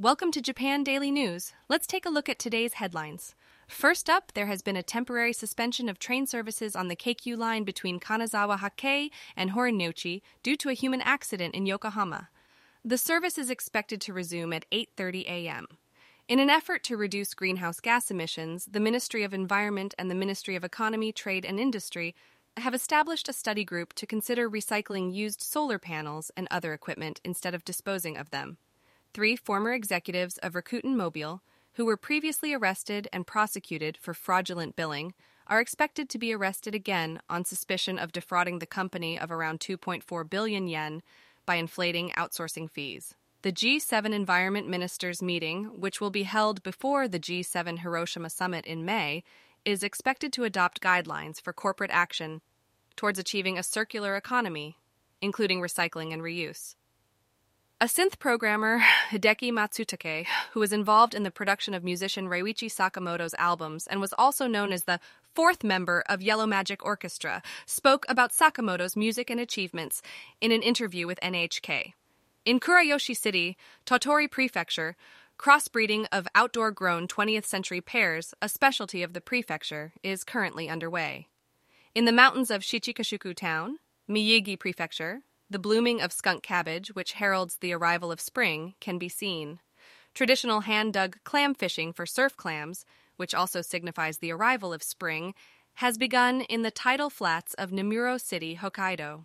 Welcome to Japan Daily News. Let's take a look at today's headlines. First up, there has been a temporary suspension of train services on the Keikyu line between Kanazawa Hakkei and Horinouchi due to a human accident in Yokohama. The service is expected to resume at 8:30 a.m. In an effort to reduce greenhouse gas emissions, the Ministry of Environment and the Ministry of Economy, Trade and Industry have established a study group to consider recycling used solar panels and other equipment instead of disposing of them. Three former executives of Rakuten Mobile, who were previously arrested and prosecuted for fraudulent billing, are expected to be arrested again on suspicion of defrauding the company of around 2.4 billion yen by inflating outsourcing fees. The G7 Environment Ministers meeting, which will be held before the G7 Hiroshima summit in May, is expected to adopt guidelines for corporate action towards achieving a circular economy, including recycling and reuse. A synth programmer, Hideki Matsutake, who was involved in the production of musician Ryuichi Sakamoto's albums and was also known as the fourth member of Yellow Magic Orchestra, spoke about Sakamoto's music and achievements in an interview with NHK. In Kurayoshi City, Tottori Prefecture, crossbreeding of outdoor grown 20th century pears, a specialty of the prefecture, is currently underway. In the mountains of Shichikashuku Town, Miyagi Prefecture, the blooming of skunk cabbage, which heralds the arrival of spring, can be seen. Traditional hand dug clam fishing for surf clams, which also signifies the arrival of spring, has begun in the tidal flats of Nemuro City, Hokkaido.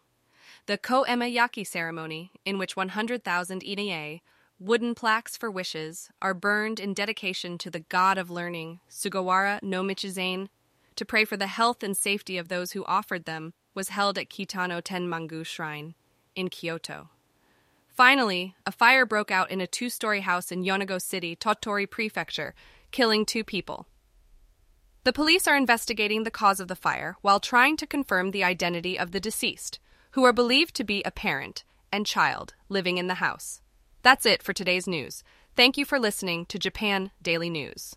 The Ko-ema Yaki ceremony, in which 100,000 ine, wooden plaques for wishes, are burned in dedication to the god of learning, Sugawara no Michizane, to pray for the health and safety of those who offered them, was held at Kitano Tenmangu Shrine in Kyoto. Finally, a fire broke out in a two story house in Yonago City, Tottori Prefecture, killing two people. The police are investigating the cause of the fire while trying to confirm the identity of the deceased, who are believed to be a parent and child living in the house. That's it for today's news. Thank you for listening to Japan Daily News.